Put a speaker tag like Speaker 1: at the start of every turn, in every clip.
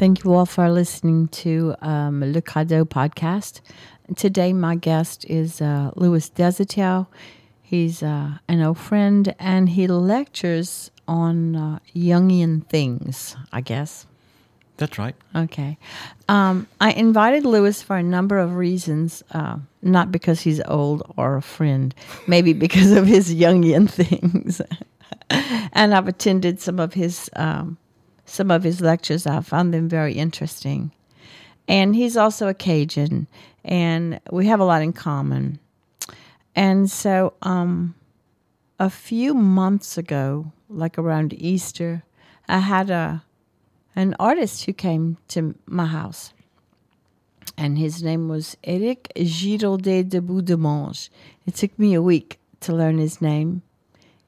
Speaker 1: Thank you all for listening to um, Le Cadeau podcast. Today, my guest is uh, Louis Deshotels. He's uh, an old friend and he lectures on uh, Jungian things, I guess.
Speaker 2: That's right.
Speaker 1: Okay. Um, I invited Louis for a number of reasons, uh, not because he's old or a friend, maybe because of his Jungian things. and I've attended some of his um, some of his lectures. I found them very interesting. And he's also a Cajun, and we have a lot in common. And so, um, a few months ago, like around Easter, I had a an artist who came to my house. And his name was Eric Giraudet de Boudemange. It took me a week to learn his name.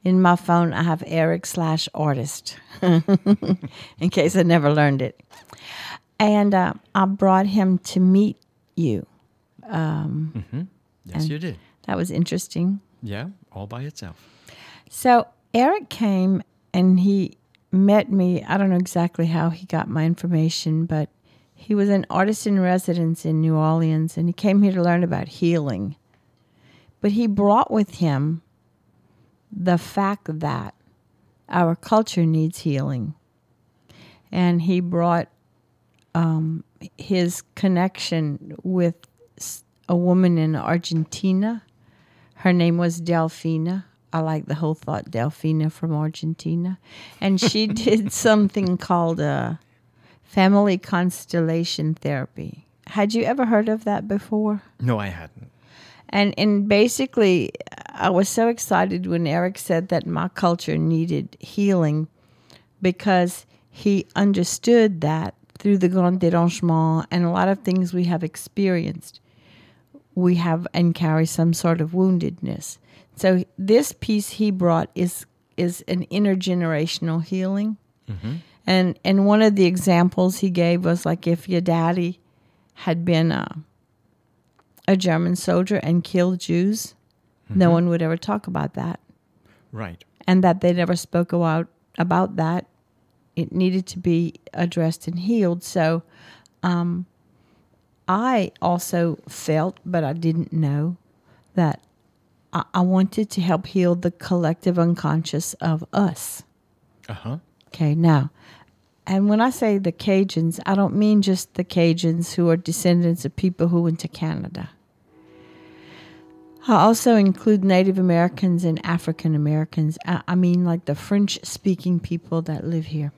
Speaker 1: In my phone, I have Eric slash artist, in case I never learned it. And uh, I brought him to meet you. Um,
Speaker 2: Mm-hmm. Yes, you did.
Speaker 1: That was interesting.
Speaker 2: Yeah, all by itself.
Speaker 1: So Eric came and he met me. I don't know exactly how he got my information, but he was an artist in residence in New Orleans and he came here to learn about healing. But he brought with him the fact that our culture needs healing. And he brought um, his connection with a woman in Argentina. Her name was Delfina. I like the whole thought, Delfina from Argentina. And she did something called a family constellation therapy. Had you ever heard of that before?
Speaker 2: No, I hadn't.
Speaker 1: And and basically, I was so excited when Eric said that my culture needed healing because he understood that through the Grand Dérangement and a lot of things we have experienced, we have and carry some sort of woundedness. So this piece he brought is is an intergenerational healing. Mm-hmm. And and one of the examples he gave was like if your daddy had been a a German soldier and killed Jews, no one would ever talk about that.
Speaker 2: Right.
Speaker 1: And that they never spoke about about that. It needed to be addressed and healed. So um, I also felt, but I didn't know, that I, I wanted to help heal the collective unconscious of us.
Speaker 2: Uh huh.
Speaker 1: Okay, now, and when I say the Cajuns, I don't mean just the Cajuns who are descendants of people who went to Canada. I also include Native Americans and African Americans. I, mean, like the French speaking people that live here.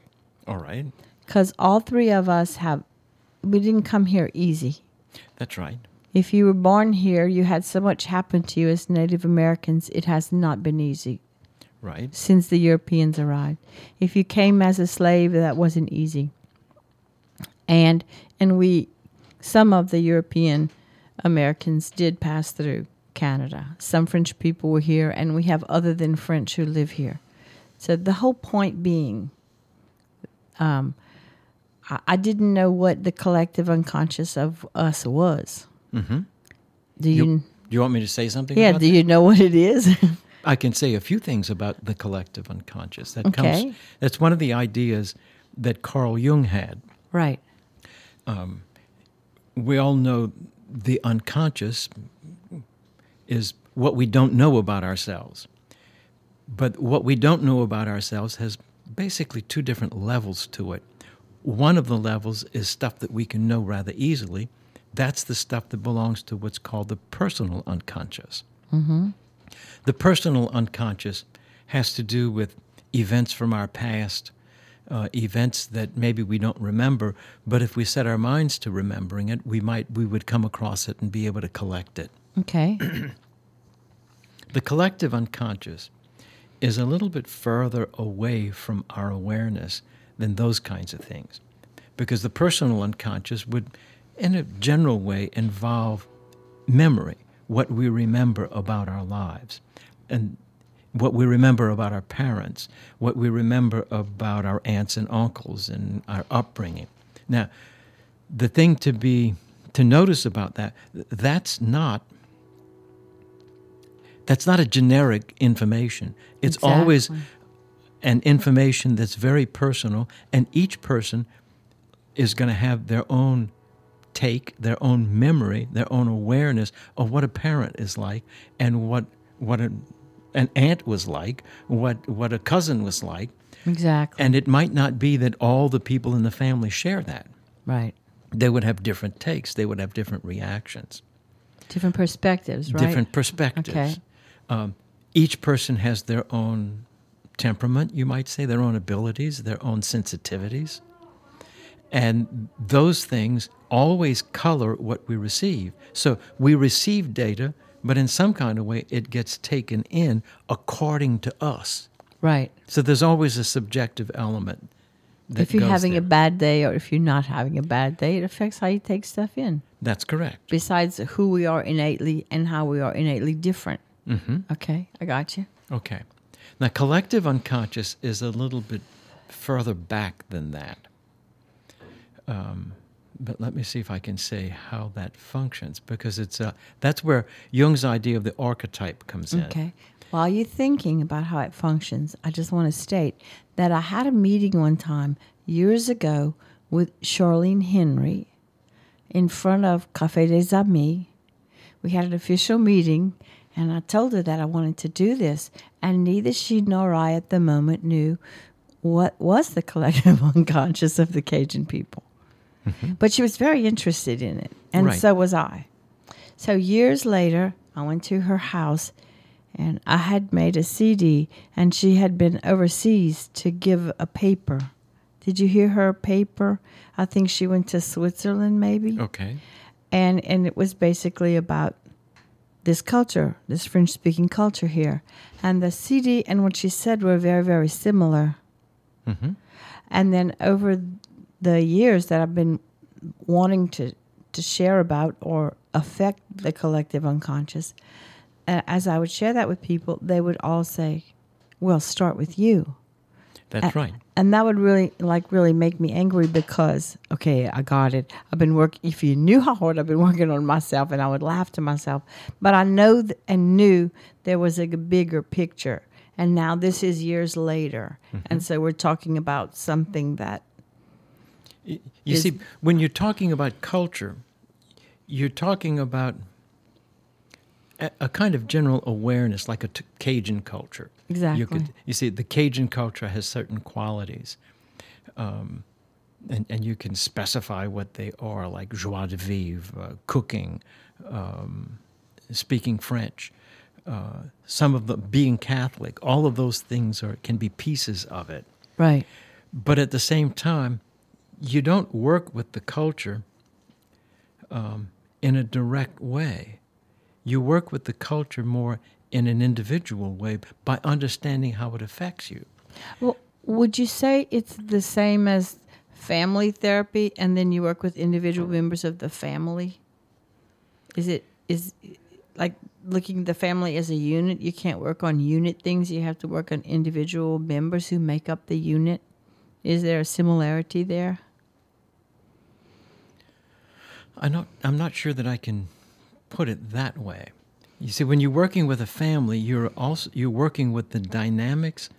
Speaker 2: All right.
Speaker 1: Because all three of us have, we didn't come here easy.
Speaker 2: That's right.
Speaker 1: If you were born here, you had so much happen to you as Native Americans, it has not been easy
Speaker 2: Right.
Speaker 1: since the Europeans arrived. If you came as a slave, that wasn't easy. And and we some of the European Americans did pass through Canada. Some French people were here and we have other than French who live here. So the whole point being um I, I didn't know what the collective unconscious of us was.
Speaker 2: Mm-hmm.
Speaker 1: Do you,
Speaker 2: You, you want me to say something?
Speaker 1: Yeah, do
Speaker 2: that?
Speaker 1: you know what it is?
Speaker 2: I can say a few things about the collective unconscious. That
Speaker 1: Okay.
Speaker 2: comes. That's one of the ideas that Carl Jung had.
Speaker 1: right.
Speaker 2: Um, we all know the unconscious is what we don't know about ourselves. But what we don't know about ourselves has basically two different levels to it. One of the levels is stuff that we can know rather easily. That's the stuff that belongs to what's called the personal unconscious. Mm-hmm. The personal unconscious has to do with events from our past, uh, events that maybe we don't remember, but if we set our minds to remembering it, we might we would come across it and be able to collect it.
Speaker 1: Okay.
Speaker 2: The collective unconscious is a little bit further away from our awareness than those kinds of things. Because the personal unconscious would, in a general way, involve memory, what we remember about our lives, and what we remember about our parents, what we remember about our aunts and uncles and our upbringing. Now, the thing to be to notice about that, that's not that's not a generic information. It's always an information that's very personal, and each person is going to have their own take, their own memory, their own awareness of what a parent is like and what what a, an aunt was like, what what a cousin was like.
Speaker 1: Exactly.
Speaker 2: And it might not be that all the people in the family share that.
Speaker 1: right.
Speaker 2: They would have different takes. They would have different reactions,
Speaker 1: Different perspectives, right?
Speaker 2: different perspectives.
Speaker 1: Okay.
Speaker 2: Um, each person has their own temperament, you might say, their own abilities, their own sensitivities. And those things always color what we receive. So we receive data, but in some kind of way it gets taken in according to us.
Speaker 1: Right.
Speaker 2: So there's always a subjective element.
Speaker 1: If you're having
Speaker 2: there.
Speaker 1: a bad day or if you're not having a bad day, it affects how you take stuff in.
Speaker 2: That's correct.
Speaker 1: Besides who we are innately and how we are innately different.
Speaker 2: hmm
Speaker 1: Okay, I got you.
Speaker 2: Okay. Now, collective unconscious is a little bit further back than that. Um, but let me see if I can say how that functions, because it's uh, that's where Jung's idea of the archetype comes in.
Speaker 1: Okay. While you're thinking about how it functions, I just want to state that I had a meeting one time years ago with Charlene Henry in front of Café des Amis. We had an official meeting, and I told her that I wanted to do this, and neither she nor I at the moment knew what was the collective unconscious of the Cajun people. But she was very interested in it, and
Speaker 2: Right.
Speaker 1: so was I. So years later, I went to her house and I had made a CD and she had been overseas to give a paper. Did you hear her paper? I think she went to Switzerland maybe.
Speaker 2: Okay.
Speaker 1: And and it was basically about this culture, this French speaking culture here. And the CD and what she said were very very similar.
Speaker 2: hmm
Speaker 1: And then over the years that I've been wanting to, to share about or affect the collective unconscious, as I would share that with people, they would all say, "Well, start with you,"
Speaker 2: That's
Speaker 1: A-
Speaker 2: right.
Speaker 1: and that would really like really make me angry because okay, I got it. I've been working. If you knew how hard I've been working on myself, and I would laugh to myself, but I know th- and knew there was a bigger picture. And now this is years later, mm-hmm. and so we're talking about something that
Speaker 2: You
Speaker 1: is-
Speaker 2: see, when you're talking about culture, you're talking about a, a kind of general awareness, like a t- Cajun culture. You,
Speaker 1: Exactly.
Speaker 2: could, you see, the Cajun culture has certain qualities, um, and, and you can specify what they are, like joie de vivre, uh, cooking, um, speaking French. Uh, some of the being Catholic, all of those things are can be pieces of it.
Speaker 1: right.
Speaker 2: But at the same time, you don't work with the culture um, in a direct way. You work with the culture more in an individual way by understanding how it affects you.
Speaker 1: Well, would you say it's the same as family therapy, and then you work with individual members of the family? Is it is like looking at the family as a unit? You can't work on unit things. You have to work on individual members who make up the unit. Is there a similarity there?
Speaker 2: I'm not, I'm not sure that I can put it that way. You see, when you're working with a family, you're also you're working with the dynamics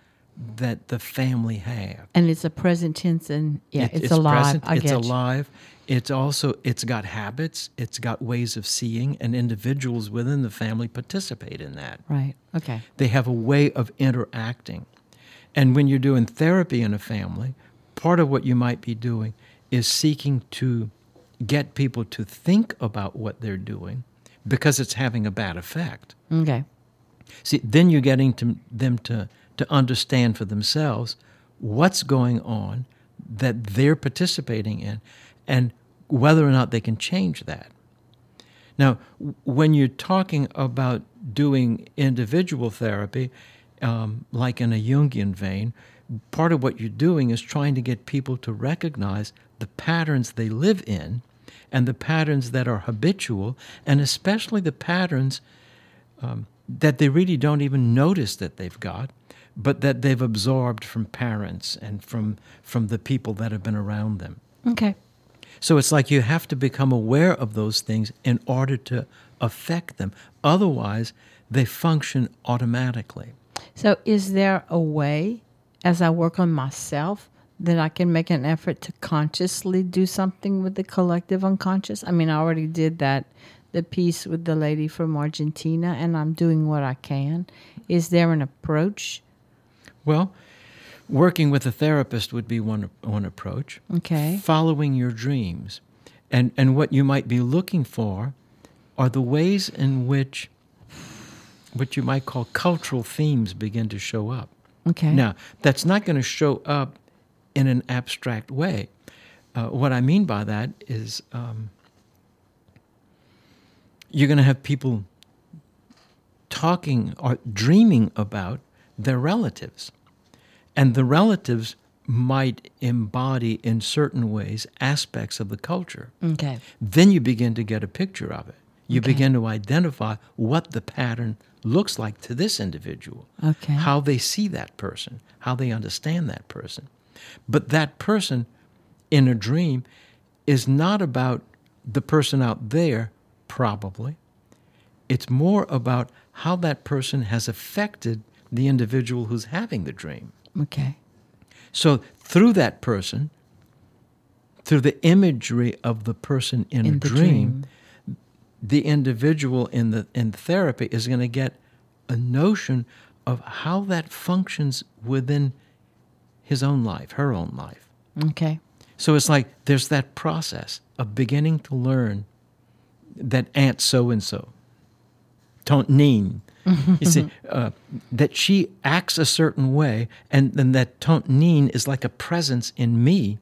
Speaker 2: that the family have.
Speaker 1: And it's a present tense, and yeah,
Speaker 2: It-
Speaker 1: it's, alive.
Speaker 2: present,
Speaker 1: I
Speaker 2: it's
Speaker 1: get you.
Speaker 2: alive. It's also it's got habits. It's got ways of seeing, and individuals within the family participate in that.
Speaker 1: Right. Okay.
Speaker 2: They have a way of interacting, and when you're doing therapy in a family, part of what you might be doing is seeking to get people to think about what they're doing because it's having a bad effect.
Speaker 1: Okay.
Speaker 2: See, then you're getting to them to, to understand for themselves what's going on that they're participating in and whether or not they can change that. Now, when you're talking about doing individual therapy, um, like in a Jungian vein, part of what you're doing is trying to get people to recognize the patterns they live in and the patterns that are habitual, and especially the patterns um, that they really don't even notice that they've got, but that they've absorbed from parents and from, from the people that have been around them.
Speaker 1: Okay.
Speaker 2: So it's like you have to become aware of those things in order to affect them. Otherwise, they function automatically.
Speaker 1: So, is there a way, as I work on myself, that I can make an effort to consciously do something with the collective unconscious. I mean, I already did that, the piece with the lady from Argentina, and I'm doing what I can. Is there an approach?
Speaker 2: Well, working with a therapist would be one one approach.
Speaker 1: Okay.
Speaker 2: Following your dreams, and and what you might be looking for, are the ways in which what you might call cultural themes begin to show up.
Speaker 1: Okay.
Speaker 2: Now, that's not going to show up in an abstract way. Uh, what I mean by that is um, you're going to have people talking or dreaming about their relatives. And the relatives might embody in certain ways aspects of the culture.
Speaker 1: Okay.
Speaker 2: Then you begin to get a picture of it. You
Speaker 1: Okay.
Speaker 2: begin to identify what the pattern looks like to this individual,
Speaker 1: Okay.
Speaker 2: how they see that person, how they understand that person. But that person in a dream is not about the person out there, probably. It's more about how that person has affected the individual who's having the dream.
Speaker 1: Okay.
Speaker 2: So through that person, through the imagery of the person in,
Speaker 1: In
Speaker 2: a dream,
Speaker 1: dream.
Speaker 2: The individual in the in therapy is going to get a notion of how that functions within his own life, her own life.
Speaker 1: Okay.
Speaker 2: So it's like there's that process of beginning to learn that Aunt so and so, Tontine, you see, uh, that she acts a certain way, and then that Tontine is like a presence in me.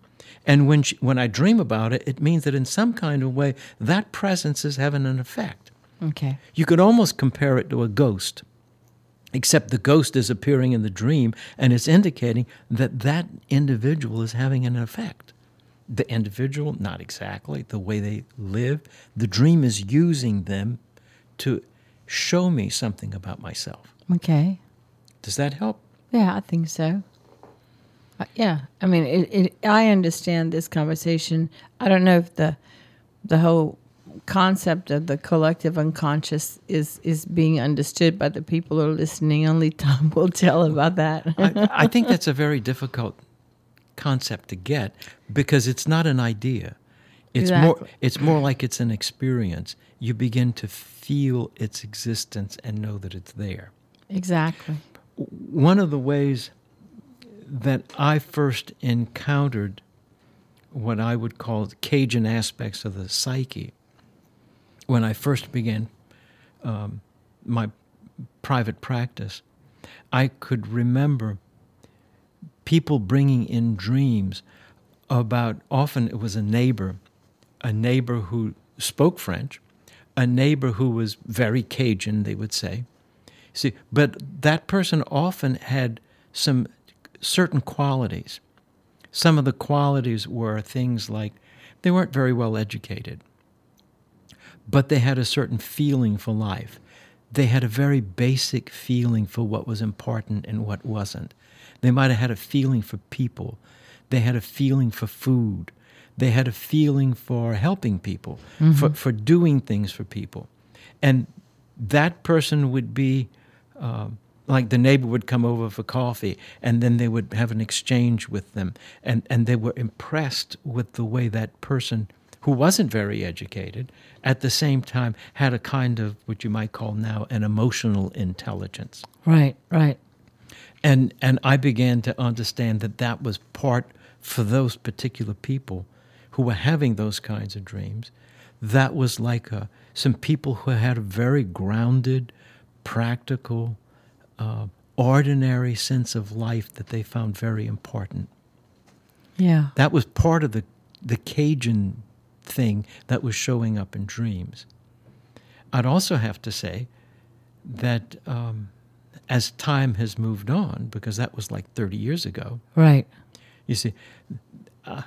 Speaker 2: And when, she, when I dream about it, it means that in some kind of way, that presence is having an effect.
Speaker 1: Okay.
Speaker 2: You could almost compare it to a ghost, except the ghost is appearing in the dream and it's indicating that that individual is having an effect. The individual, not exactly, the way they live, the dream is using them to show me something about myself.
Speaker 1: Okay.
Speaker 2: Does that help?
Speaker 1: Yeah, I think so. Yeah, I mean, it, it, I understand this conversation. I don't know if the the whole concept of the collective unconscious is is being understood by the people who are listening. Only time will tell about that.
Speaker 2: I, I think that's a very difficult concept to get because it's not an idea. It's more
Speaker 1: Exactly.
Speaker 2: it's more like it's an experience. You begin to feel its existence and know that it's there.
Speaker 1: exactly.
Speaker 2: One of the ways that I first encountered what I would call the Cajun aspects of the psyche when I first began um, my private practice, I could remember people bringing in dreams about often it was a neighbor, a neighbor who spoke French, a neighbor who was very Cajun, they would say. See, but that person often had some certain qualities. Some of the qualities were things like they weren't very well educated, but they had a certain feeling for life. They had a very basic feeling for what was important and what wasn't. They might have had a feeling for people. They had a feeling for food. They had a feeling for helping people, for, for doing things for people. And that person would be um, like the neighbor would come over for coffee and then they would have an exchange with them. And, and they were impressed with the way that person, who wasn't very educated, at the same time had a kind of what you might call now an emotional intelligence.
Speaker 1: Right. Right.
Speaker 2: And, and I began to understand that that was part for those particular people who were having those kinds of dreams. That was like uh some people who had a very grounded, practical, uh, ordinary sense of life that they found very important.
Speaker 1: Yeah.
Speaker 2: That was part of the, the Cajun thing that was showing up in dreams. I'd also have to say that um, as time has moved on, because that was like 30 years ago,
Speaker 1: Right.
Speaker 2: you see, uh,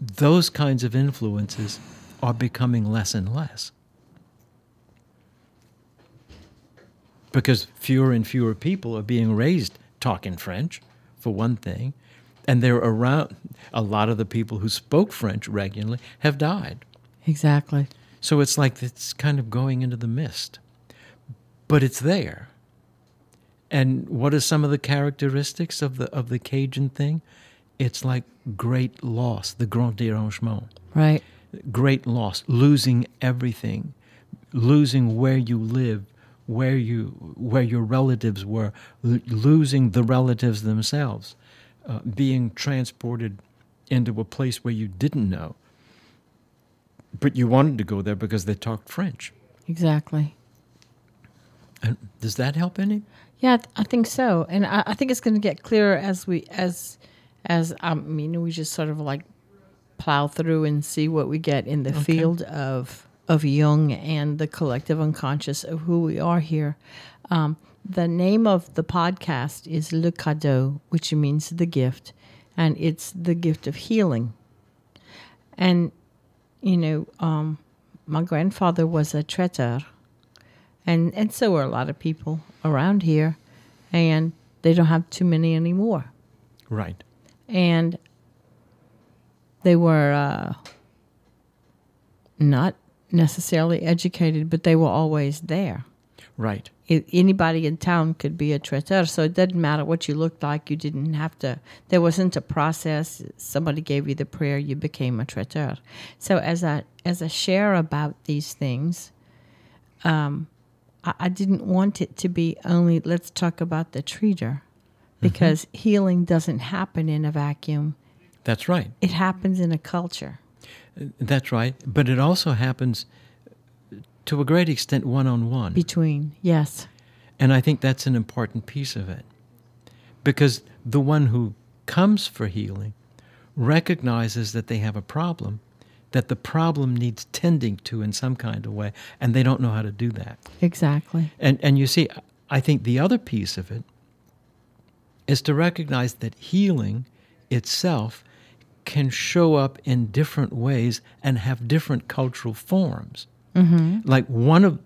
Speaker 2: those kinds of influences are becoming less and less. Because fewer and fewer people are being raised talking French, for one thing, and they're around. A lot of the people who spoke French regularly have died.
Speaker 1: Exactly.
Speaker 2: So it's like it's kind of going into the mist. But it's there. And what are some of the characteristics of the of the Cajun thing? it's like great loss, the grand dérangement.
Speaker 1: Right.
Speaker 2: Great loss, losing everything, losing where you live, where you where your relatives were, l- losing the relatives themselves, uh, being transported into a place where you didn't know, but you wanted to go there because they talked French.
Speaker 1: Exactly.
Speaker 2: And does that help any?
Speaker 1: Yeah, I th- I think so, and I, I think it's going to get clearer as we as as um, I mean we just sort of like plow through and see what we get in the
Speaker 2: Okay.
Speaker 1: field of of Jung and the collective unconscious of who we are here. Um, the name of the podcast is Le Cadeau, which means the gift, and it's the gift of healing. And you know, um, my grandfather was a traiteur, and and so are a lot of people around here, and they don't have too many anymore.
Speaker 2: Right.
Speaker 1: And they were uh, not necessarily educated, but they were always there.
Speaker 2: Right.
Speaker 1: Anybody in town could be a traiteur, so it didn't matter what you looked like. You didn't have to. There wasn't a process. Somebody gave you the prayer, you became a traiteur. So as I as I share about these things, um, I, I didn't want it to be only let's talk about the treater, because healing doesn't happen in a vacuum.
Speaker 2: That's right.
Speaker 1: It happens in a culture.
Speaker 2: That's right. But it also happens to a great extent one on one.
Speaker 1: Between yes,
Speaker 2: And I think that's an important piece of it. Because the one who comes for healing recognizes that they have a problem, that the problem needs tending to in some kind of way, and they don't know how to do that.
Speaker 1: exactly.
Speaker 2: And, and you see, I think the other piece of it is to recognize that healing itself can show up in different ways and have different cultural forms. Mm-hmm. Like one of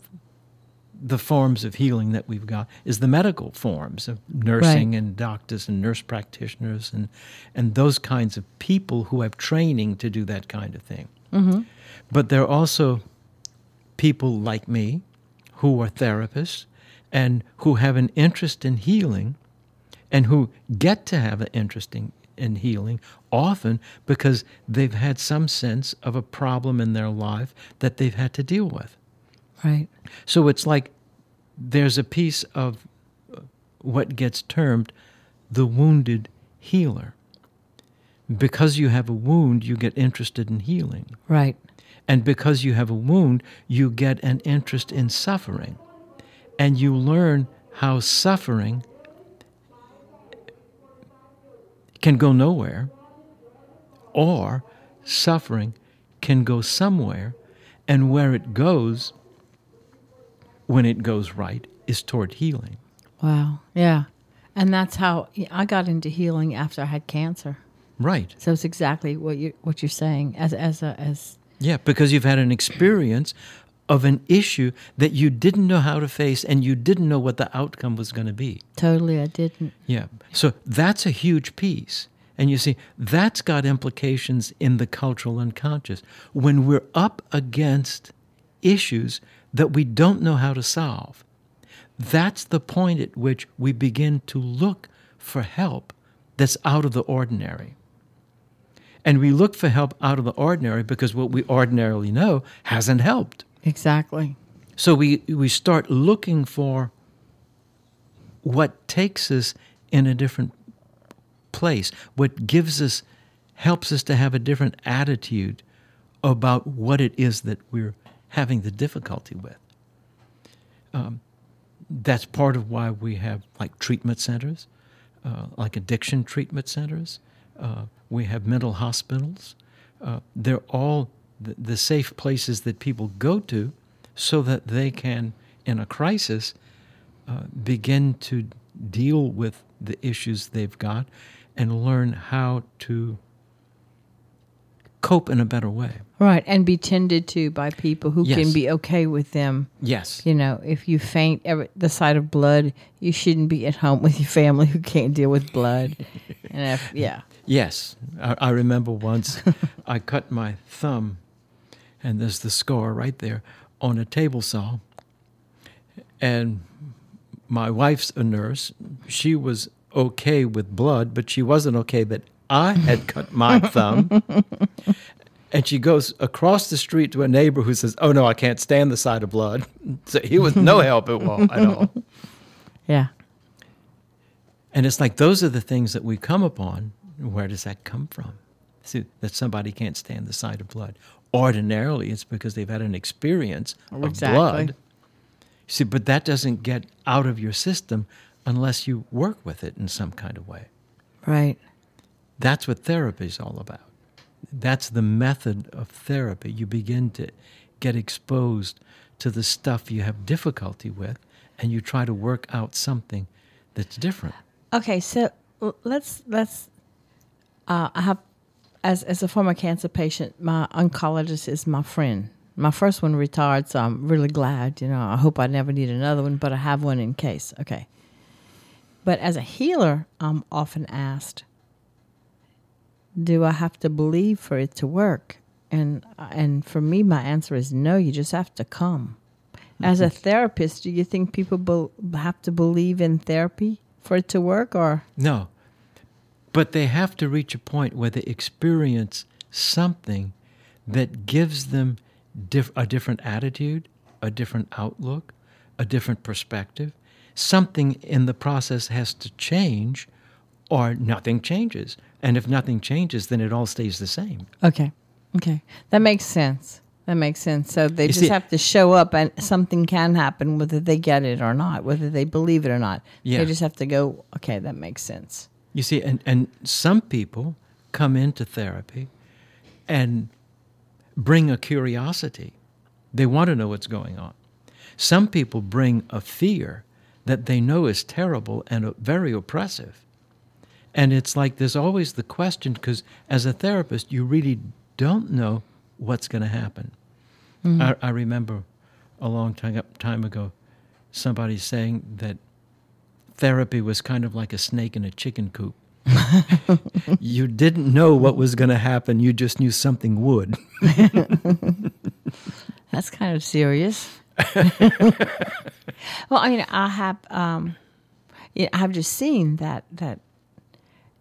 Speaker 2: the forms of healing that we've got is the medical forms of nursing
Speaker 1: Right.
Speaker 2: and doctors and nurse practitioners and, and those kinds of people who have training to do that kind of thing. Mm-hmm. But there are also people like me who are therapists and who have an interest in healing and who get to have an interest in, in healing often because they've had some sense of a problem in their life that they've had to deal with.
Speaker 1: Right.
Speaker 2: So it's like there's a piece of what gets termed the wounded healer. Because you have a wound, you get interested in healing.
Speaker 1: Right.
Speaker 2: And because you have a wound, you get an interest in suffering. And you learn how suffering can go nowhere, or suffering can go somewhere, and where it goes, when it goes right, is toward healing.
Speaker 1: Wow. Yeah. And that's how I got into healing after I had cancer.
Speaker 2: Right.
Speaker 1: So it's exactly what you what you're saying as as a as
Speaker 2: Yeah, because you've had an experience of an issue that you didn't know how to face and you didn't know what the outcome was going to be.
Speaker 1: totally I didn't.
Speaker 2: Yeah. So that's a huge piece. And you see, that's got implications in the cultural unconscious. When we're up against issues that we don't know how to solve, that's the point at which we begin to look for help that's out of the ordinary. And we look for help out of the ordinary because what we ordinarily know hasn't helped.
Speaker 1: Exactly.
Speaker 2: So we, we start looking for what takes us in a different place, what gives us, helps us to have a different attitude about what it is that we're having the difficulty with. Um, that's part of why we have like treatment centers, uh, like addiction treatment centers. Uh, we have mental hospitals. Uh, they're all the, the safe places that people go to so that they can, in a crisis, uh, begin to deal with the issues they've got and learn how to cope in a better way.
Speaker 1: Right. And be tended to by people who
Speaker 2: Yes.
Speaker 1: can be okay with them.
Speaker 2: Yes.
Speaker 1: You know, if you faint every, the sight of blood, you shouldn't be at home with your family who can't deal with blood. and if, yeah.
Speaker 2: Yes, I, I remember once I cut my thumb, and there's the scar right there on a table saw. And my wife's a nurse. She was okay with blood, but she wasn't okay that I had cut my thumb. And she goes across the street to a neighbor who says, "Oh no, I can't stand the sight of blood." So he was no help at all. At all.
Speaker 1: Yeah.
Speaker 2: And it's like those are the things that we come upon. Where does that come from? See, that somebody can't stand the sight of blood. Ordinarily, it's because they've had an experience of
Speaker 1: Exactly.
Speaker 2: blood. See, but that doesn't get out of your system unless you work with it in some kind of way.
Speaker 1: Right.
Speaker 2: That's what therapy is all about. That's the method of therapy. You begin to get exposed to the stuff you have difficulty with, and you try to work out something that's different.
Speaker 1: Okay, so let's let's. Uh, I have, as as a former cancer patient, my oncologist is my friend. My first one retired, so I'm really glad. You know, I hope I never need another one, but I have one in case. Okay. But as a healer, I'm often asked, "Do I have to believe for it to work?" And and for me, my answer is no. You just have to come. As a mm-hmm. therapist, do you think people bel have to believe in therapy for it to work, or
Speaker 2: No. But they have to reach a point where they experience something that gives them diff- a different attitude, a different outlook, a different perspective. Something in the process has to change, or nothing changes. And if nothing changes, then it all stays the same.
Speaker 1: Okay. Okay. That makes sense. That makes sense. So they
Speaker 2: You
Speaker 1: just
Speaker 2: see-
Speaker 1: have to show up and something can happen whether they get it or not, whether they believe it or not.
Speaker 2: Yeah.
Speaker 1: They just have to go, okay, that makes sense.
Speaker 2: You see, and, and some people come into therapy and bring a curiosity. They want to know what's going on. Some people bring a fear that they know is terrible and very oppressive. And it's like there's always the question because as a therapist, you really don't know what's going to happen. Mm-hmm. I, I remember a long time, time ago somebody saying that therapy was kind of like a snake in a chicken coop. you didn't know what was going to happen, you just knew something would.
Speaker 1: That's kind of serious. well, I mean, I have, um, yeah, I've just seen that that,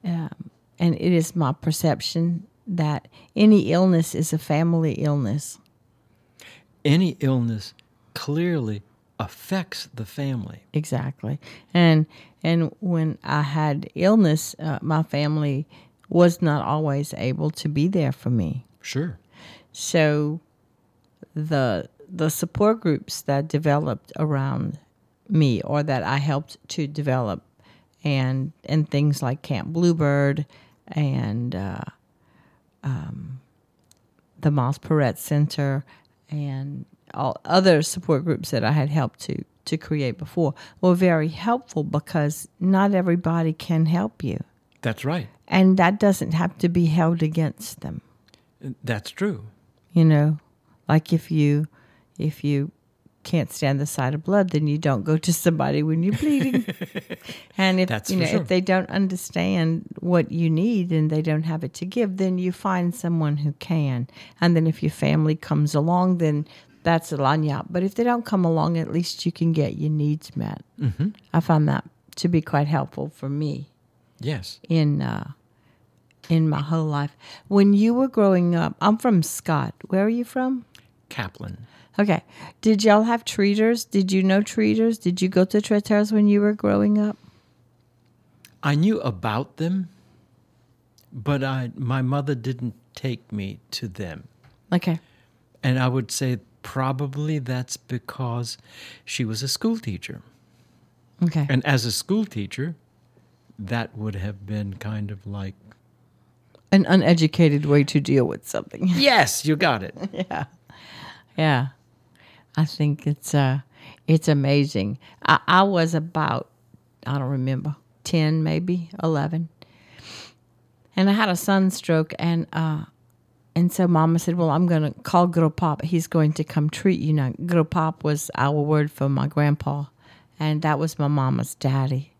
Speaker 1: um, and it is my perception that any illness is a family illness.
Speaker 2: Any illness clearly affects the family.
Speaker 1: Exactly. And and when I had illness, uh, my family was not always able to be there for me.
Speaker 2: Sure.
Speaker 1: So the the support groups that developed around me or that I helped to develop and and things like Camp Bluebird and uh, um, the Miles Perret Center and all other support groups that I had helped to to create before were very helpful because not everybody can help you
Speaker 2: That's right.
Speaker 1: and that doesn't have to be held against them
Speaker 2: That's true.
Speaker 1: you know like if you if you can't stand the sight of blood then you don't go to somebody when you're bleeding and if
Speaker 2: That's
Speaker 1: you know
Speaker 2: sure.
Speaker 1: if they don't understand what you need and they don't have it to give then you find someone who can and then if your family comes along then that's a lagniappe but if they don't come along at least you can get your needs met mm-hmm. i found that to be quite helpful for me
Speaker 2: Yes.
Speaker 1: in uh, in my whole life. When you were growing up, I'm from Scott. Where are you from?
Speaker 2: Kaplan.
Speaker 1: Okay. Did y'all have treaters? Did you know treaters? Did you go to treaters when you were growing up?
Speaker 2: I knew about them, but I my mother didn't take me to them.
Speaker 1: Okay.
Speaker 2: And I would say probably that's because she was a school teacher.
Speaker 1: Okay.
Speaker 2: And as a school teacher, that would have been kind of like,
Speaker 1: An uneducated way to deal with something.
Speaker 2: yes, you got it.
Speaker 1: yeah. Yeah. I think it's uh it's amazing. I, I was about I don't remember, ten maybe, eleven. And I had a sunstroke and uh and so mama said, Well, I'm gonna call Gropop. He's going to come treat you now. Gropop was our word for my grandpa and that was my mama's daddy.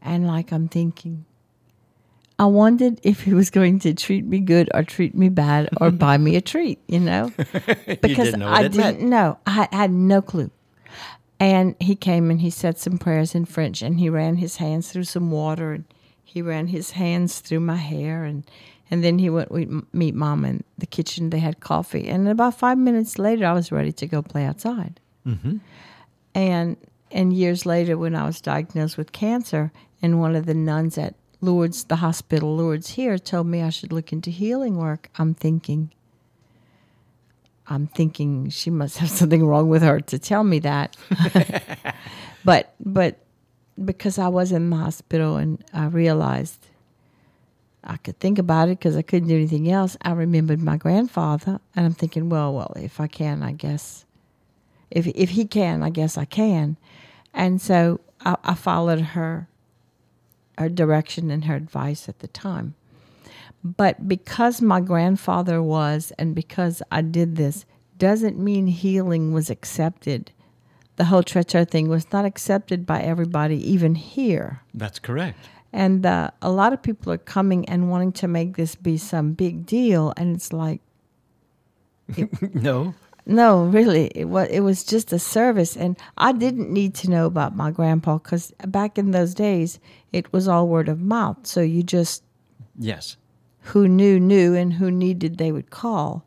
Speaker 1: And like I'm thinking, I wondered if he was going to treat me good or treat me bad or buy me a treat, you know? Because
Speaker 2: didn't know
Speaker 1: I didn't
Speaker 2: meant.
Speaker 1: know. I had, had no clue. And he came and he said some prayers in French and he ran his hands through some water and he ran his hands through my hair and and then he went we meet mom in the kitchen. They had coffee and about five minutes later i was ready to go play outside.
Speaker 2: Mm-hmm.
Speaker 1: and and years later when i was diagnosed with cancer and one of the nuns at lourdes the hospital lourdes here told me i should look into healing work i'm thinking i'm thinking she must have something wrong with her to tell me that. But but because i was in the hospital and i realized I could think about it because I couldn't do anything else. I remembered my grandfather, and I'm thinking, well, well, if I can, I guess, if if he can, I guess I can, and so I, I followed her, her direction and her advice at the time. But because my grandfather was, and because I did this, doesn't mean healing was accepted. The whole Traiteur thing was not accepted by everybody, even here.
Speaker 2: That's correct.
Speaker 1: And uh, a lot of people are coming and wanting to make this be some big deal, and it's like,
Speaker 2: no.
Speaker 1: no, really, it was it was just a service, and I didn't need to know about my grandpa because back in those days it was all word of mouth. So you just
Speaker 2: Yes.
Speaker 1: who knew knew, and who needed they would call.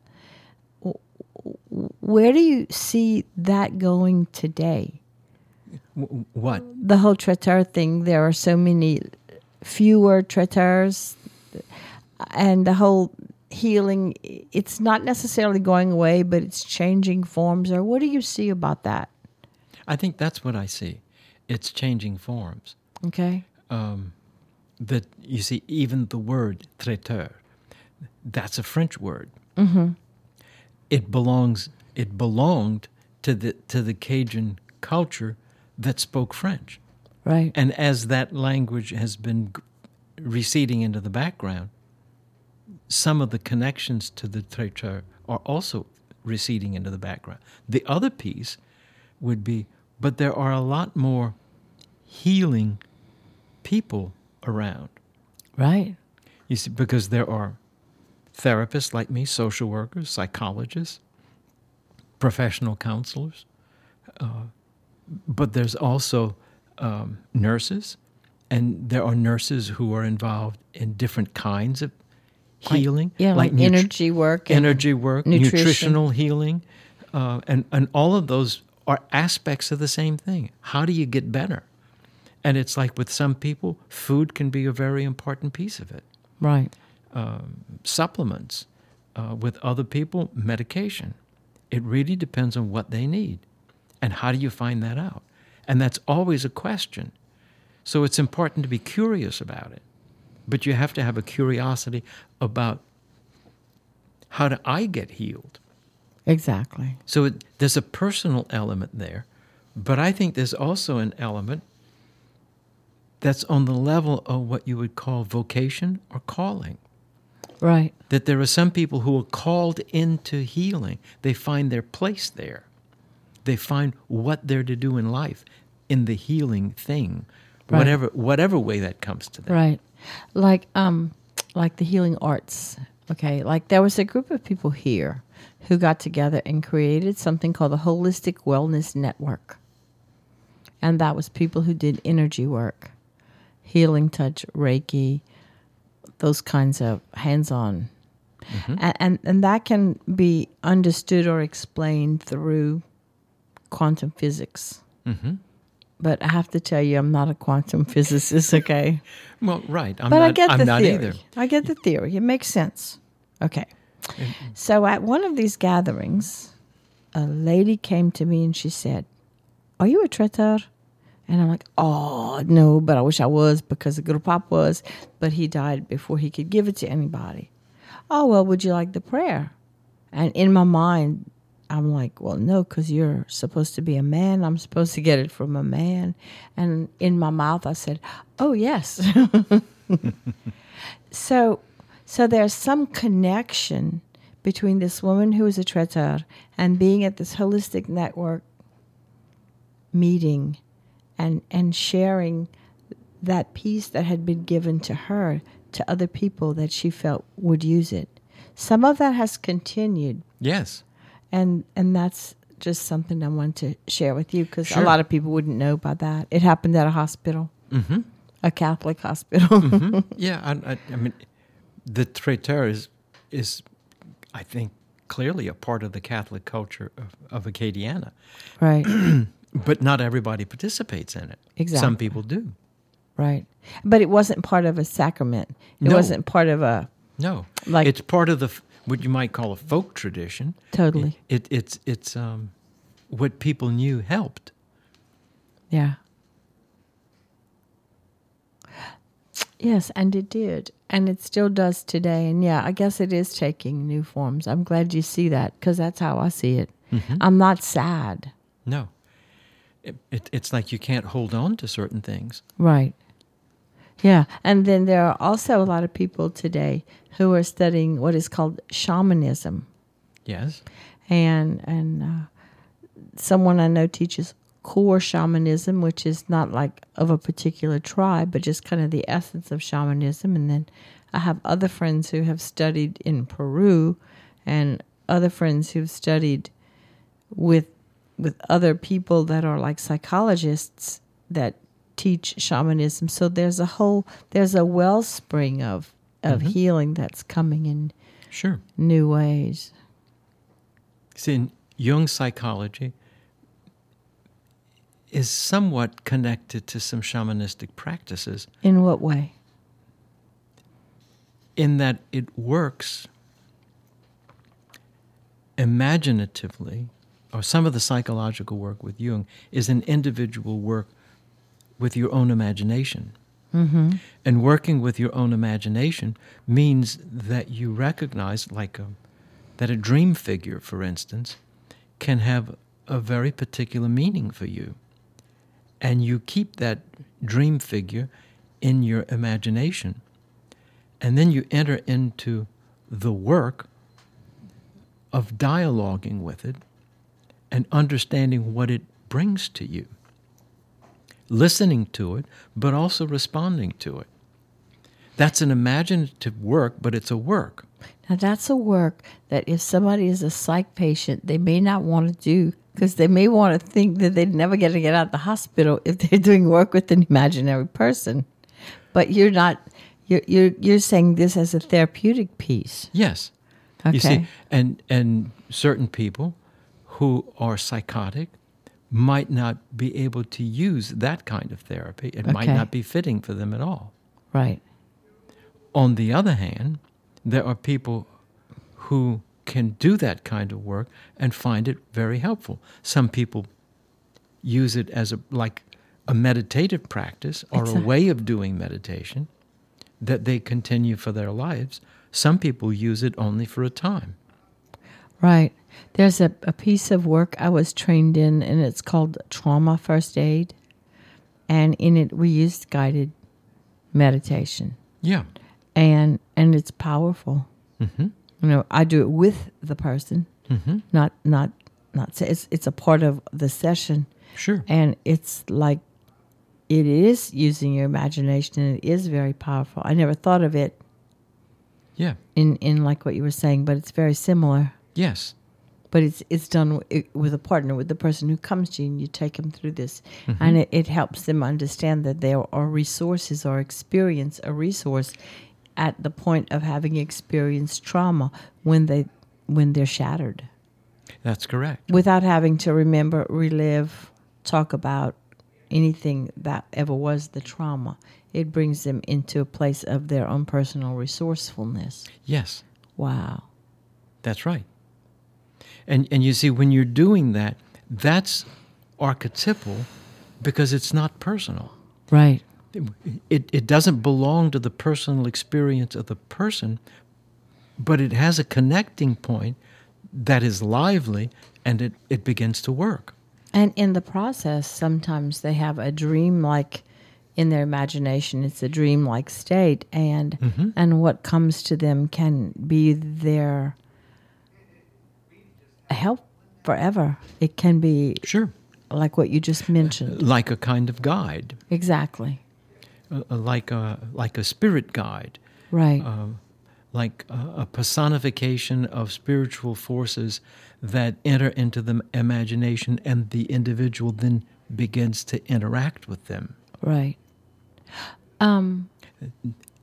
Speaker 1: Where do you see that going today?
Speaker 2: W- what?
Speaker 1: the whole traiteur thing, there are so many fewer traiteurs, and the whole healing, it's not necessarily going away, but it's changing forms. Or what do you see about that?
Speaker 2: I think that's what I see. It's changing forms.
Speaker 1: Okay.
Speaker 2: Um, that you see, even the word traiteur, that's a French word. Mm-hmm. It belongs. It belonged to the to the Cajun culture that spoke French.
Speaker 1: Right.
Speaker 2: And as that language has been receding into the background, some of the connections to the traiteur are also receding into the background. The other piece would be, but there are a lot more healing people around.
Speaker 1: Right.
Speaker 2: You see, because there are therapists like me, social workers, psychologists, professional counselors, uh, but there's also um, nurses, and there are nurses who are involved in different kinds of healing,
Speaker 1: Yeah, like,
Speaker 2: nutri-
Speaker 1: energy work.
Speaker 2: energy work,
Speaker 1: nutrition.
Speaker 2: nutritional healing, uh, and and all of those are aspects of the same thing. How do you get better? And it's like with some people, food can be a very important piece of it.
Speaker 1: Right.
Speaker 2: Supplements, uh, with other people, medication. It really depends on what they need, and how do you find that out? And that's always a question. So it's important to be curious about it, but you have to have a curiosity about how do I get healed.
Speaker 1: Exactly.
Speaker 2: So it, there's a personal element there, but I think there's also an element that's on the level of what you would call vocation or calling.
Speaker 1: Right.
Speaker 2: That there are some people who are called into healing, they find their place there. They find what they're to do in life in the healing thing,
Speaker 1: Right.
Speaker 2: whatever whatever way that comes to them.
Speaker 1: Right. Like um like the healing arts. Okay. Like there was a group of people here who got together and created something called the Holistic Wellness Network. And that was people who did energy work, healing touch, Reiki, those kinds of hands-on. And, and and that can be understood or explained through quantum physics.
Speaker 2: hmm
Speaker 1: But I have to tell you, I'm not a quantum physicist. Okay.
Speaker 2: Well, right. I'm
Speaker 1: but
Speaker 2: not,
Speaker 1: I get
Speaker 2: I'm
Speaker 1: the
Speaker 2: not
Speaker 1: theory.
Speaker 2: either.
Speaker 1: I get the theory. It makes sense. Okay. So at one of these gatherings, a lady came to me and she said, Are you a traiteur? And I'm like, Oh, no, but I wish I was because the good pop was, but he died before he could give it to anybody. Oh, well, would you like the prayer? And in my mind, I'm like, well, no, because you're supposed to be a man. I'm supposed to get it from a man. And in my mouth, I said, oh, yes. so, so there's some connection between this woman who is a traiteur and being at this holistic network meeting and, and sharing that piece that had been given to her to other people that she felt would use it. Some of that has continued
Speaker 2: Yes.
Speaker 1: and and that's just something I want to share with you because
Speaker 2: Sure.
Speaker 1: a lot of people wouldn't know about that. It happened at a hospital.
Speaker 2: hmm
Speaker 1: a Catholic hospital.
Speaker 2: Yeah, I, I, I mean, the traiteur is, is, I think, clearly a part of the Catholic culture of, of Acadiana,
Speaker 1: right,
Speaker 2: but not everybody participates in it.
Speaker 1: Exactly.
Speaker 2: Some people do.
Speaker 1: right. But it wasn't part of a sacrament. It
Speaker 2: No.
Speaker 1: wasn't part of a
Speaker 2: No,
Speaker 1: Like-
Speaker 2: it's part of the what you might call a folk tradition.
Speaker 1: totally.
Speaker 2: It, it's it's um, what people knew helped.
Speaker 1: Yeah. Yes, and it did. And it still does today. And yeah, I guess it is taking new forms. I'm glad you see that because that's how I see it. I'm not sad.
Speaker 2: No, it, it, it's like you can't hold on to certain things.
Speaker 1: Right. Yeah. And then there are also a lot of people today who are studying what is called shamanism.
Speaker 2: Yes.
Speaker 1: and and uh, someone I know teaches core shamanism, which is not like of a particular tribe, but just kind of the essence of shamanism. And then I have other friends who have studied in Peru, and other friends who've studied with with other people that are like psychologists that teach shamanism. So there's a whole there's a wellspring of of mm-hmm. healing that's coming in
Speaker 2: Sure.
Speaker 1: new ways.
Speaker 2: See, in Jung psychology is somewhat connected to some shamanistic practices
Speaker 1: In what way?
Speaker 2: in that it works imaginatively, or some of the psychological work with Jung is an individual work with your own imagination.
Speaker 1: Mm-hmm.
Speaker 2: And working with your own imagination means that you recognize, like a, that a dream figure, for instance, can have a very particular meaning for you. And you keep that dream figure in your imagination. And then you enter into the work of dialoguing with it and understanding what it brings to you listening to it, but also responding to it. That's an imaginative work, but it's a work.
Speaker 1: Now that's a work that if somebody is a psych patient, they may not want to do because they may want to think that they'd never get to get out of the hospital if they're doing work with an imaginary person. But you're not. You're you're you're saying this as a therapeutic piece.
Speaker 2: Yes.
Speaker 1: Okay.
Speaker 2: You see, and and certain people who are psychotic might not be able to use that kind of therapy. It might not be fitting for them at all.
Speaker 1: Right.
Speaker 2: On the other hand, there are people who can do that kind of work and find it very helpful. Some people use it as a like a meditative practice or a
Speaker 1: a-
Speaker 2: way of doing meditation that they continue for their lives. Some people use it only for a time.
Speaker 1: Right. There's a, a piece of work I was trained in, and it's called trauma first aid. And in it, we used guided meditation.
Speaker 2: Yeah.
Speaker 1: and and it's powerful.
Speaker 2: Mm-hmm.
Speaker 1: You know, I do it with the person,
Speaker 2: Mm-hmm.
Speaker 1: not not not. It's it's a part of the session,
Speaker 2: Sure.
Speaker 1: and it's like it is using your imagination, and it is very powerful. I never thought of it
Speaker 2: Yeah.
Speaker 1: in in like what you were saying, but it's very similar.
Speaker 2: Yes.
Speaker 1: But it's it's done with a partner, with the person who comes to you, and you take them through this, mm-hmm. and it, it helps them understand that there are resources or experience a resource at the point of having experienced trauma when they when they're shattered,
Speaker 2: That's correct.
Speaker 1: without having to remember, relive, talk about anything that ever was the trauma. It brings them into a place of their own personal resourcefulness.
Speaker 2: Yes.
Speaker 1: Wow.
Speaker 2: That's right. And and you see when you're doing that, that's archetypal because it's not personal.
Speaker 1: Right.
Speaker 2: It it doesn't belong to the personal experience of the person, but it has a connecting point that is lively and it, it begins to work.
Speaker 1: And in the process, sometimes they have a dream like in their imagination. It's a dream like state, and mm-hmm. and what comes to them can be their help forever. It can be
Speaker 2: Sure.
Speaker 1: like what you just mentioned.
Speaker 2: Like a kind of guide,
Speaker 1: Exactly.
Speaker 2: uh, uh, like a like a spirit guide.
Speaker 1: Right.
Speaker 2: um, like a, a personification of spiritual forces that enter into the imagination, and the individual then begins to interact with them.
Speaker 1: Right. Um,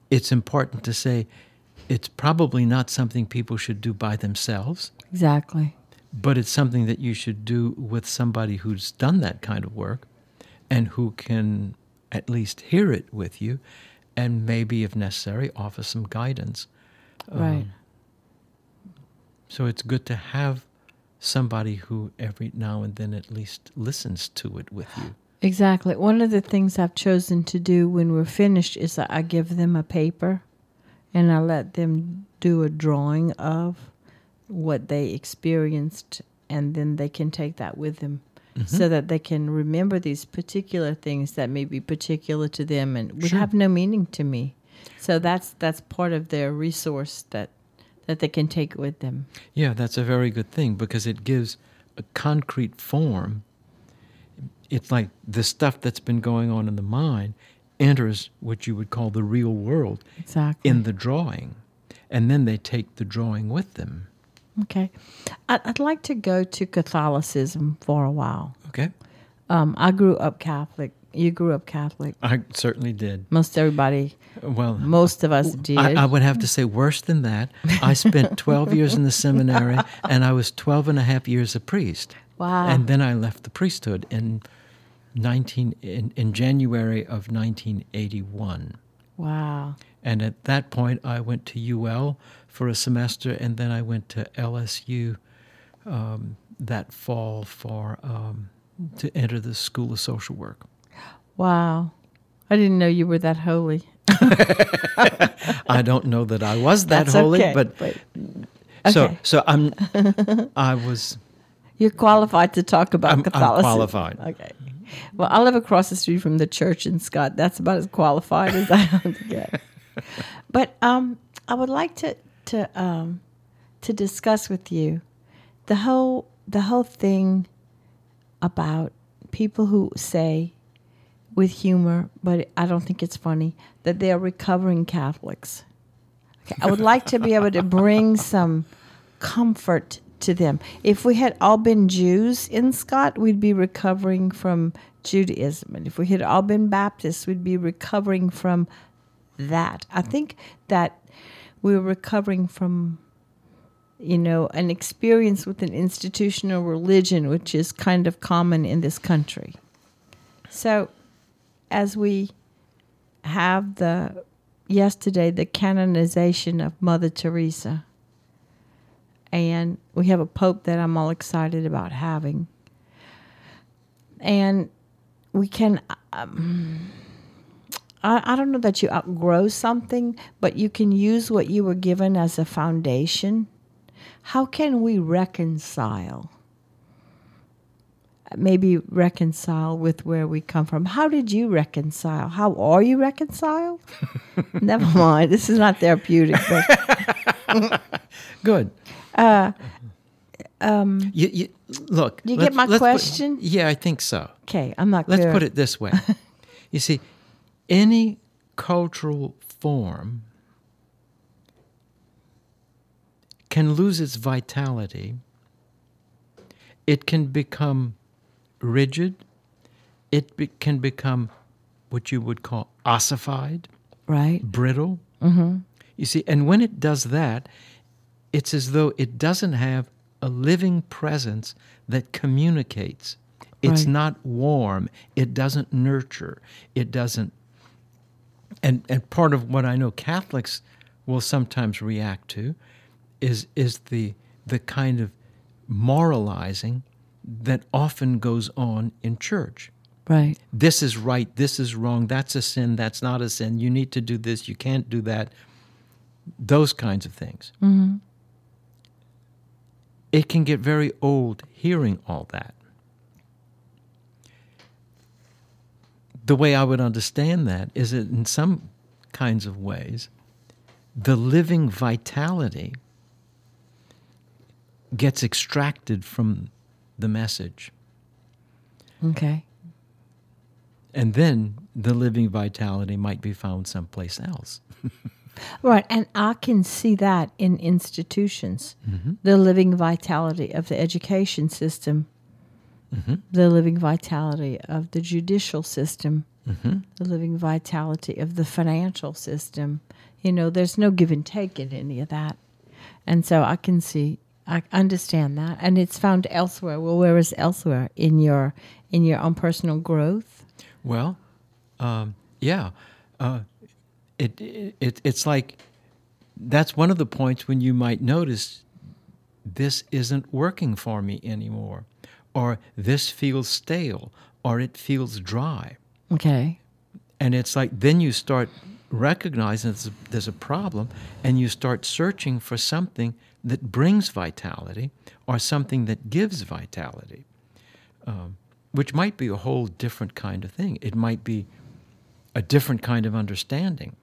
Speaker 2: It's important to say it's probably not something people should do by themselves,
Speaker 1: exactly.
Speaker 2: But it's something that you should do with somebody who's done that kind of work and who can at least hear it with you and maybe, if necessary, offer some guidance.
Speaker 1: Um, right.
Speaker 2: So it's good to have somebody who every now and then at least listens to it with you.
Speaker 1: Exactly. One of the things I've chosen to do when we're finished is that I give them a paper and I let them do a drawing of what they experienced and then they can take that with them mm-hmm. so that they can remember these particular things that may be particular to them and would
Speaker 2: Sure.
Speaker 1: have no meaning to me. So that's that's part of their resource that that they can take with them.
Speaker 2: Yeah, that's a very good thing because it gives a concrete form. It's like the stuff that's been going on in the mind enters what you would call the real world
Speaker 1: Exactly.
Speaker 2: in the drawing. And then they take the drawing with them.
Speaker 1: Okay. I'd, I'd like to go to Catholicism for a while.
Speaker 2: Okay?
Speaker 1: Um, I grew up Catholic. You grew up Catholic.
Speaker 2: I certainly did.
Speaker 1: Most everybody,
Speaker 2: Well,
Speaker 1: most of us did.
Speaker 2: I, I would have to say worse than that. I spent 12 years in the seminary and I was 12 and a half years a priest.
Speaker 1: wow.
Speaker 2: And then I left the priesthood in 19 in, in January of 1981.
Speaker 1: wow.
Speaker 2: And at that point, I went to UL for a semester, and then I went to LSU um, that fall for um, to enter the School of Social Work.
Speaker 1: Wow. I didn't know you were that holy.
Speaker 2: I don't know that I was that
Speaker 1: That's
Speaker 2: holy,
Speaker 1: okay,
Speaker 2: but,
Speaker 1: but
Speaker 2: so
Speaker 1: okay.
Speaker 2: so I'm I was
Speaker 1: you're qualified to talk about
Speaker 2: I'm, I'm
Speaker 1: Catholicism.
Speaker 2: qualified.
Speaker 1: Okay. Well, I live across the street from the church in Scott. That's about as qualified as I get. But um, I would like to to um, to discuss with you the whole the whole thing about people who say with humor, but I don't think it's funny that they are recovering Catholics. Okay, I would like to be able to bring some comfort to them. If we had all been Jews in Scott, we'd be recovering from Judaism. And if we had all been Baptists, we'd be recovering from that. I think that we're recovering from, you know, an experience with an institutional religion, which is kind of common in this country. So, as we have the yesterday the canonization of Mother Teresa, and we have a pope that I'm all excited about having, and we can. Um, I, I don't know that you outgrow something, but you can use what you were given as a foundation. How can we reconcile? Maybe reconcile with where we come from. How did you reconcile? How are you reconciled? Never mind. This is not therapeutic, but
Speaker 2: Good.
Speaker 1: uh, um,
Speaker 2: You, you, look.
Speaker 1: You get my
Speaker 2: let's put-
Speaker 1: question?
Speaker 2: yeah, I think so.
Speaker 1: okay. I'm not.
Speaker 2: Let's
Speaker 1: clear.
Speaker 2: put it this way. you see, any cultural form can lose its vitality. It can become rigid. It be- can become what you would call ossified,
Speaker 1: right.
Speaker 2: brittle. Mm-hmm. You see, and when it does that, it's as though it doesn't have a living presence that communicates. It's
Speaker 1: Right.
Speaker 2: not warm. It doesn't nurture. It doesn't. And and part of what I know Catholics will sometimes react to is is the the kind of moralizing that often goes on in church
Speaker 1: Right.
Speaker 2: this is right, this is wrong, that's a sin, that's not a sin, you need to do this, you can't do that. Those kinds of things. Mm-hmm. It can get very old hearing all that. The way I would understand that is that in some kinds of ways, the living vitality gets extracted from the message.
Speaker 1: Okay.
Speaker 2: And then the living vitality might be found someplace else.
Speaker 1: Right, and I can see that in institutions,
Speaker 2: Mm-hmm.
Speaker 1: the living vitality of the education system,
Speaker 2: Mm-hmm.
Speaker 1: the living vitality of the judicial system, the living vitality of the financial system. You know, there's no give and take in any of that. And so I can see, I understand that. And it's found elsewhere. Well, where is elsewhere in your in your own personal growth?
Speaker 2: Well, um, yeah, uh, it, it it's like that's one of the points when you might notice this isn't working for me anymore, or this feels stale, or it feels dry.
Speaker 1: Okay.
Speaker 2: And it's like then you start recognizing there's a, there's a problem, and you start searching for something that brings vitality or something that gives vitality, um, which might be a whole different kind of thing. It might be a different kind of understanding.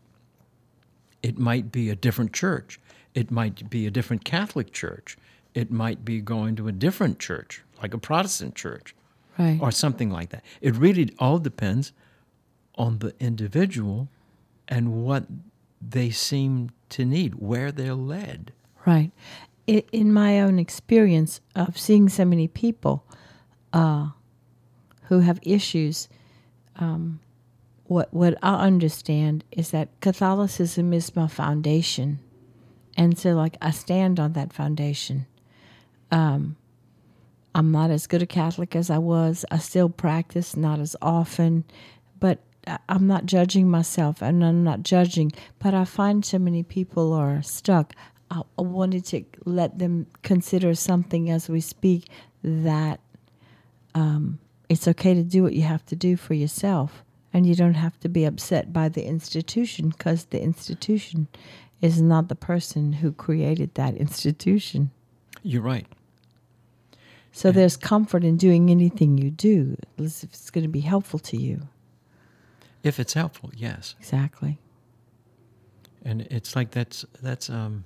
Speaker 2: It might be a different church. It might be a different Catholic church. It might be going to a different church, like a Protestant church,
Speaker 1: Right.
Speaker 2: or something like that. It really all depends on the individual and what they seem to need, where they're led.
Speaker 1: Right. In my own experience of seeing so many people uh, who have issues, um, what what I understand is that Catholicism is my foundation, and so like I stand on that foundation. Um, I'm not as good a Catholic as I was. I still practice, not as often, but I'm not judging myself, and I'm not judging. But I find so many people are stuck. I, I wanted to let them consider something as we speak that um, it's okay to do what you have to do for yourself, and you don't have to be upset by the institution because the institution is not the person who created that institution.
Speaker 2: You're right.
Speaker 1: So there's comfort in doing anything you do if it's going to be helpful to you.
Speaker 2: If it's helpful, yes.
Speaker 1: Exactly.
Speaker 2: and it's like that's that's um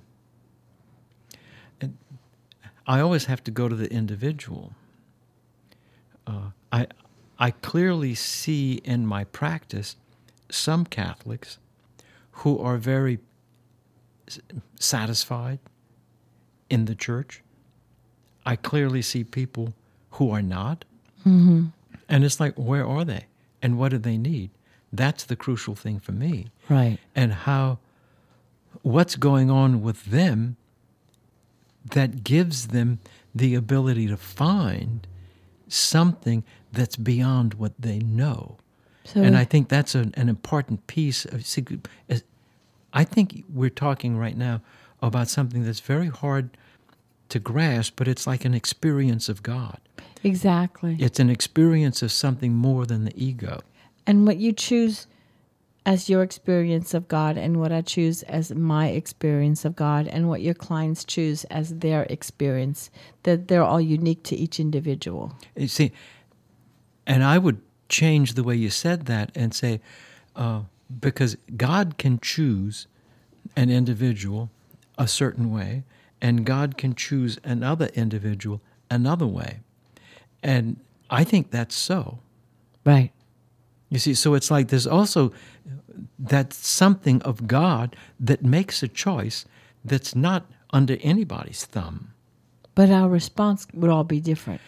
Speaker 2: and i always have to go to the individual uh, i i clearly see in my practice some catholics who are very satisfied in the church i clearly see people who are not
Speaker 1: Mm-hmm.
Speaker 2: and it's like where are they and what do they need that's the crucial thing for me
Speaker 1: Right.
Speaker 2: and how what's going on with them that gives them the ability to find something that's beyond what they know.
Speaker 1: So
Speaker 2: and I think that's an, an important piece of see, as- I think we're talking right now about something that's very hard to grasp, but it's like an experience of God.
Speaker 1: exactly.
Speaker 2: It's an experience of something more than the ego.
Speaker 1: And what you choose as your experience of God, and what I choose as my experience of God, and what your clients choose as their experience, that they're all unique to each individual.
Speaker 2: You see, and I would change the way you said that and say, uh, because God can choose an individual a certain way, and God can choose another individual another way. And I think that's so.
Speaker 1: Right.
Speaker 2: You see, so it's like there's also that something of God that makes a choice that's not under anybody's thumb.
Speaker 1: But our response would all be different.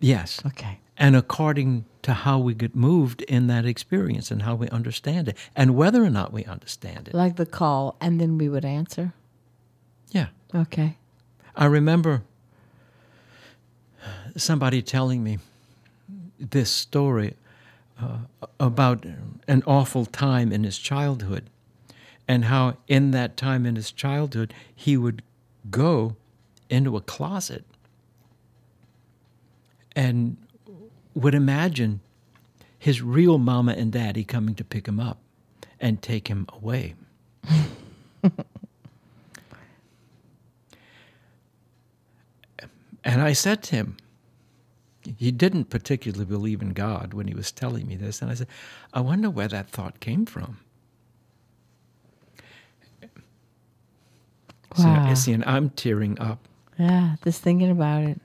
Speaker 2: Yes.
Speaker 1: Okay.
Speaker 2: and according to how we get moved in that experience and how we understand it and whether or not we understand it.
Speaker 1: Like the call, and then we would answer.
Speaker 2: Yeah.
Speaker 1: Okay.
Speaker 2: I remember somebody telling me this story uh, about an awful time in his childhood and how in that time in his childhood he would go into a closet and would imagine his real mama and daddy coming to pick him up and take him away. and I said to him, he didn't particularly believe in God when he was telling me this. And I said, I wonder where that thought came from.
Speaker 1: Wow.
Speaker 2: See, see, and I'm tearing up
Speaker 1: Yeah, just thinking about it.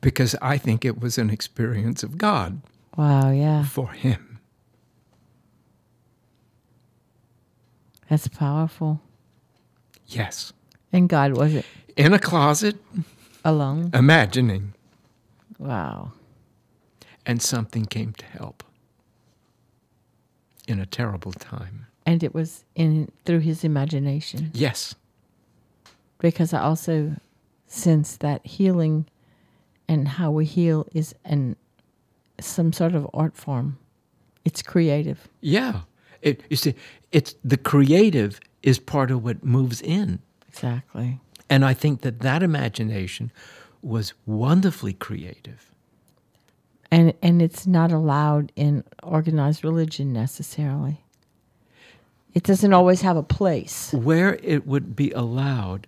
Speaker 2: because I think it was an experience of God
Speaker 1: Wow, yeah.
Speaker 2: for him.
Speaker 1: That's powerful.
Speaker 2: Yes.
Speaker 1: And God was it
Speaker 2: In a closet,
Speaker 1: alone?
Speaker 2: imagining,
Speaker 1: Wow.
Speaker 2: and something came to help. in a terrible time.
Speaker 1: And it was in through his imagination.
Speaker 2: Yes.
Speaker 1: Because I also sense that healing and how we heal is an some sort of art form. It's creative.
Speaker 2: Yeah. It, you see, it's the creative is part of what moves in.
Speaker 1: Exactly.
Speaker 2: And I think that that imagination was wonderfully creative.
Speaker 1: And and it's not allowed in organized religion necessarily. It doesn't always have a place.
Speaker 2: Where it would be allowed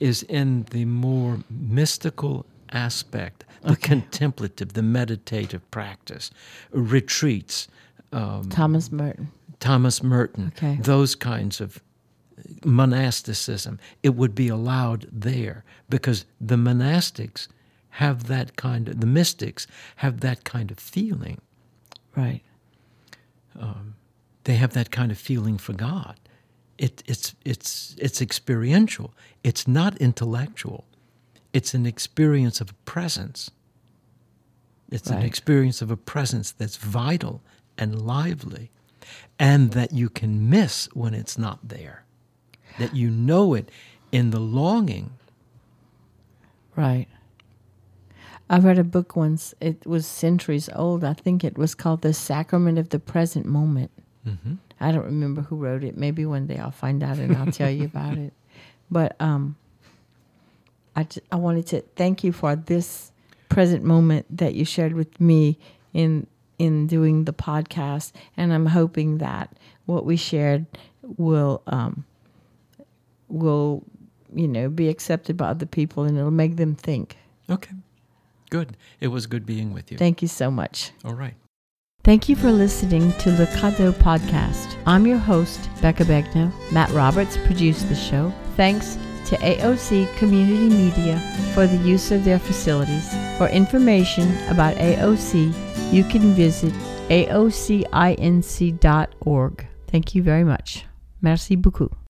Speaker 2: is in the more mystical aspect, the okay. contemplative, the meditative practice, retreats.
Speaker 1: Um, Thomas Merton.
Speaker 2: Thomas Merton. Okay. Those kinds of monasticism. It would be allowed there because the monastics have that kind of, the mystics have that kind of feeling.
Speaker 1: Right.
Speaker 2: Um, they have that kind of feeling for God. It, it's, it's, it's experiential, it's not intellectual. It's an experience of presence. It's right. an experience of a presence that's vital and lively and that you can miss when it's not there. That you know it in the longing.
Speaker 1: Right. I read a book once, it was centuries old. I think it was called The Sacrament of the Present Moment. Mm-hmm. I don't remember who wrote it. Maybe one day I'll find out and I'll tell you about it. But um, I, just, I wanted to thank you for this present moment that you shared with me in in doing the podcast, and I'm hoping that what we shared will um, will you know be accepted by other people, and it'll make them think.
Speaker 2: Okay, good. It was good being with you.
Speaker 1: Thank you so much.
Speaker 2: All right.
Speaker 1: Thank you for listening to Le Cadeau podcast. I'm your host, Becca Begnaud. Matt Roberts produced the show. Thanks to AOC Community Media for the use of their facilities. For information about AOC, you can visit aocinc.org. Thank you very much. Merci beaucoup.